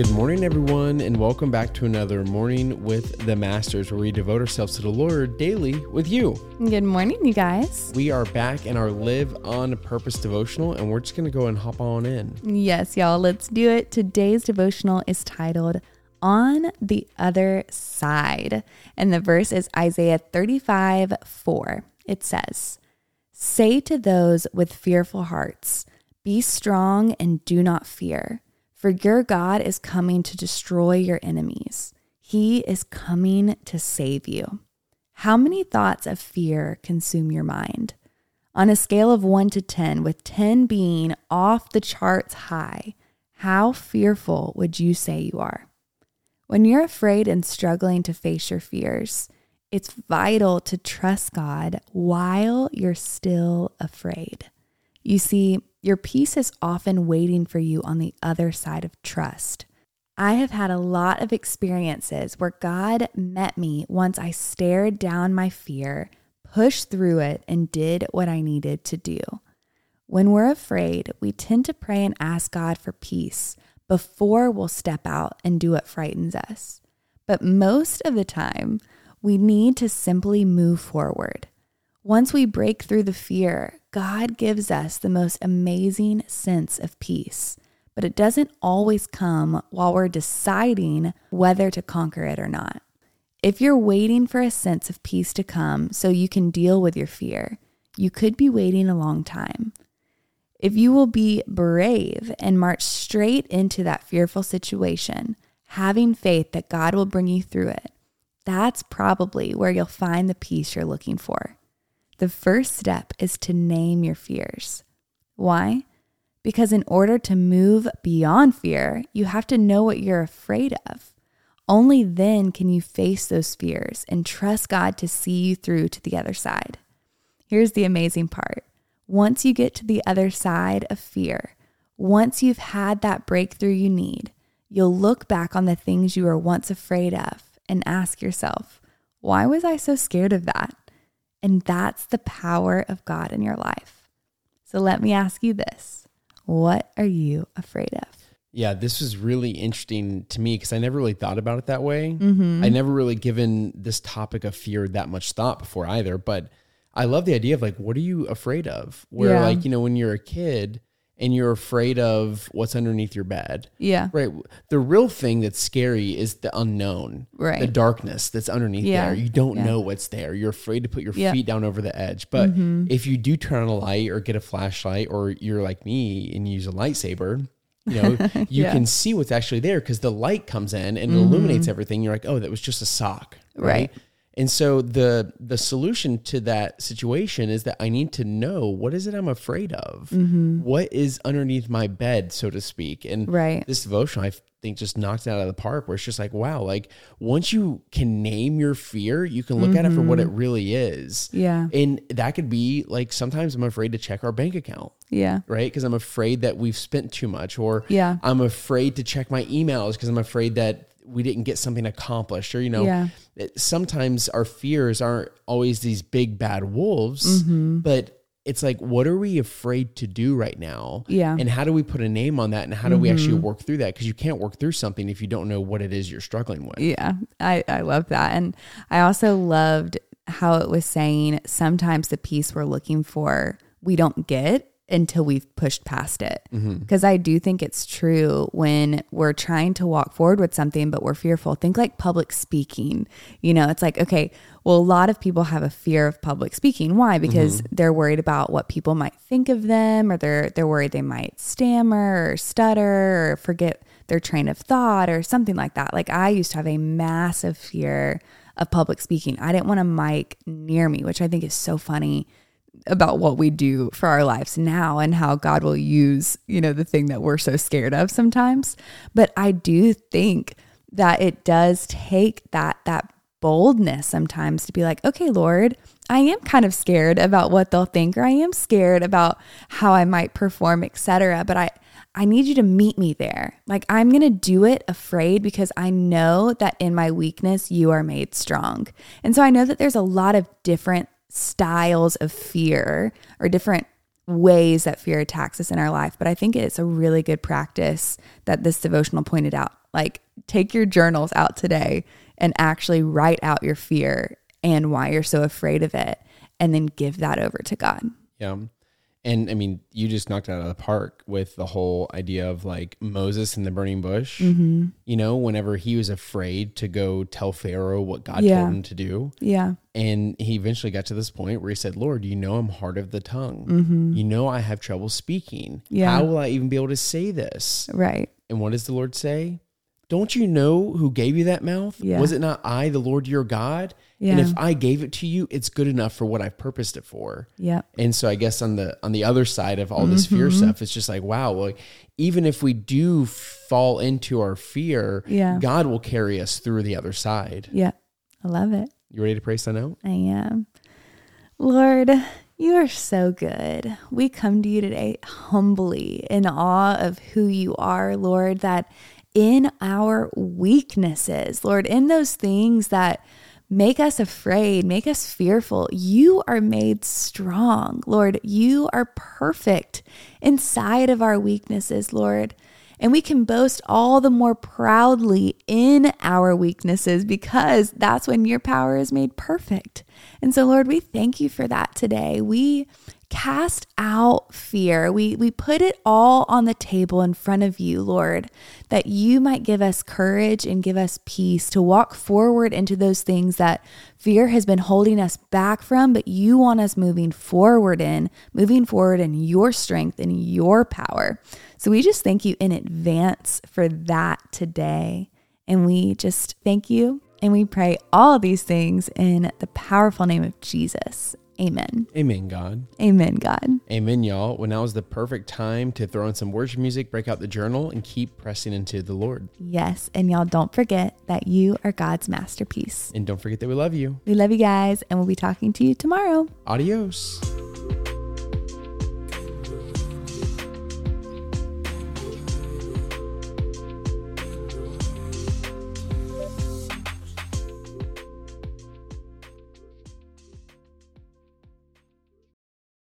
Good morning, everyone, and welcome back to another Morning with the Masters, where we devote ourselves to the Lord daily with you. Good morning, you guys. We are back in our Live on Purpose devotional, and we're just going to go and hop on in. Yes, y'all, let's do it. Today's devotional is titled On the Other Side, and the verse is Isaiah 35 4. It says, Say to those with fearful hearts, Be strong and do not fear. For your God is coming to destroy your enemies. He is coming to save you. How many thoughts of fear consume your mind? On a scale of 1 to 10, with 10 being off the charts high, how fearful would you say you are? When you're afraid and struggling to face your fears, it's vital to trust God while you're still afraid. You see, your peace is often waiting for you on the other side of trust. I have had a lot of experiences where God met me once I stared down my fear, pushed through it, and did what I needed to do. When we're afraid, we tend to pray and ask God for peace before we'll step out and do what frightens us. But most of the time, we need to simply move forward. Once we break through the fear, God gives us the most amazing sense of peace, but it doesn't always come while we're deciding whether to conquer it or not. If you're waiting for a sense of peace to come so you can deal with your fear, you could be waiting a long time. If you will be brave and march straight into that fearful situation, having faith that God will bring you through it, that's probably where you'll find the peace you're looking for. The first step is to name your fears. Why? Because in order to move beyond fear, you have to know what you're afraid of. Only then can you face those fears and trust God to see you through to the other side. Here's the amazing part once you get to the other side of fear, once you've had that breakthrough you need, you'll look back on the things you were once afraid of and ask yourself, why was I so scared of that? And that's the power of God in your life. So let me ask you this What are you afraid of? Yeah, this was really interesting to me because I never really thought about it that way. Mm-hmm. I never really given this topic of fear that much thought before either. But I love the idea of like, what are you afraid of? Where, yeah. like, you know, when you're a kid, and you're afraid of what's underneath your bed. Yeah. Right. The real thing that's scary is the unknown. Right. The darkness that's underneath yeah. there. You don't yeah. know what's there. You're afraid to put your feet down over the edge. But mm-hmm. if you do turn on a light or get a flashlight or you're like me and use a lightsaber, you know, you yeah. can see what's actually there because the light comes in and mm-hmm. illuminates everything. You're like, oh, that was just a sock. Right. right. And so the the solution to that situation is that I need to know what is it I'm afraid of? Mm-hmm. What is underneath my bed, so to speak? And right. this devotion, I think, just knocks it out of the park. Where it's just like, wow, like once you can name your fear, you can look mm-hmm. at it for what it mm-hmm. really is. Yeah. And that could be like sometimes I'm afraid to check our bank account. Yeah. Right. Because I'm afraid that we've spent too much, or yeah. I'm afraid to check my emails because I'm afraid that we didn't get something accomplished or you know yeah. sometimes our fears aren't always these big bad wolves mm-hmm. but it's like what are we afraid to do right now yeah and how do we put a name on that and how do mm-hmm. we actually mm-hmm. work through that because you can't work through something if you don't know what it is you're struggling with yeah i i love that and i also loved how it was saying sometimes the peace we're looking for we don't get until we've pushed past it. Because mm-hmm. I do think it's true when we're trying to walk forward with something, but we're fearful. Think like public speaking. You know, it's like, okay, well, a lot of people have a fear of public speaking. Why? Because mm-hmm. they're worried about what people might think of them, or they're they're worried they might stammer or stutter or forget their train of thought or something like that. Like I used to have a massive fear of public speaking. I didn't want a mic near me, which I think is so funny about what we do for our lives now and how God will use, you know, the thing that we're so scared of sometimes. But I do think that it does take that that boldness sometimes to be like, okay, Lord, I am kind of scared about what they'll think or I am scared about how I might perform, etc. But I I need you to meet me there. Like I'm going to do it afraid because I know that in my weakness you are made strong. And so I know that there's a lot of different styles of fear or different ways that fear attacks us in our life. But I think it's a really good practice that this devotional pointed out Like, take your journals out today and actually write out your fear and why you're so afraid of it, and then give that over to God. Yeah. And I mean, you just knocked it out of the park with the whole idea of like Moses in the burning bush. Mm-hmm. You know, whenever he was afraid to go tell Pharaoh what God yeah. told him to do. Yeah. And he eventually got to this point where he said, Lord, you know, I'm hard of the tongue. Mm-hmm. You know, I have trouble speaking. Yeah. How will I even be able to say this? Right. And what does the Lord say? Don't you know who gave you that mouth? Yeah. Was it not I, the Lord your God? Yeah. And if I gave it to you, it's good enough for what I've purposed it for. Yeah. And so I guess on the on the other side of all this mm-hmm. fear stuff, it's just like, wow, well, even if we do fall into our fear, yeah. God will carry us through the other side. Yeah. I love it. You ready to pray sign out? I am. Lord, you are so good. We come to you today humbly in awe of who you are, Lord, that in our weaknesses, Lord, in those things that make us afraid, make us fearful. You are made strong, Lord. You are perfect inside of our weaknesses, Lord. And we can boast all the more proudly in our weaknesses because that's when your power is made perfect. And so, Lord, we thank you for that today. We cast out fear. We we put it all on the table in front of you, Lord, that you might give us courage and give us peace to walk forward into those things that fear has been holding us back from, but you want us moving forward in, moving forward in your strength and your power. So we just thank you in advance for that today. And we just thank you and we pray all these things in the powerful name of Jesus. Amen. Amen, God. Amen, God. Amen, y'all. Well, now is the perfect time to throw in some worship music, break out the journal, and keep pressing into the Lord. Yes. And y'all don't forget that you are God's masterpiece. And don't forget that we love you. We love you guys, and we'll be talking to you tomorrow. Adios.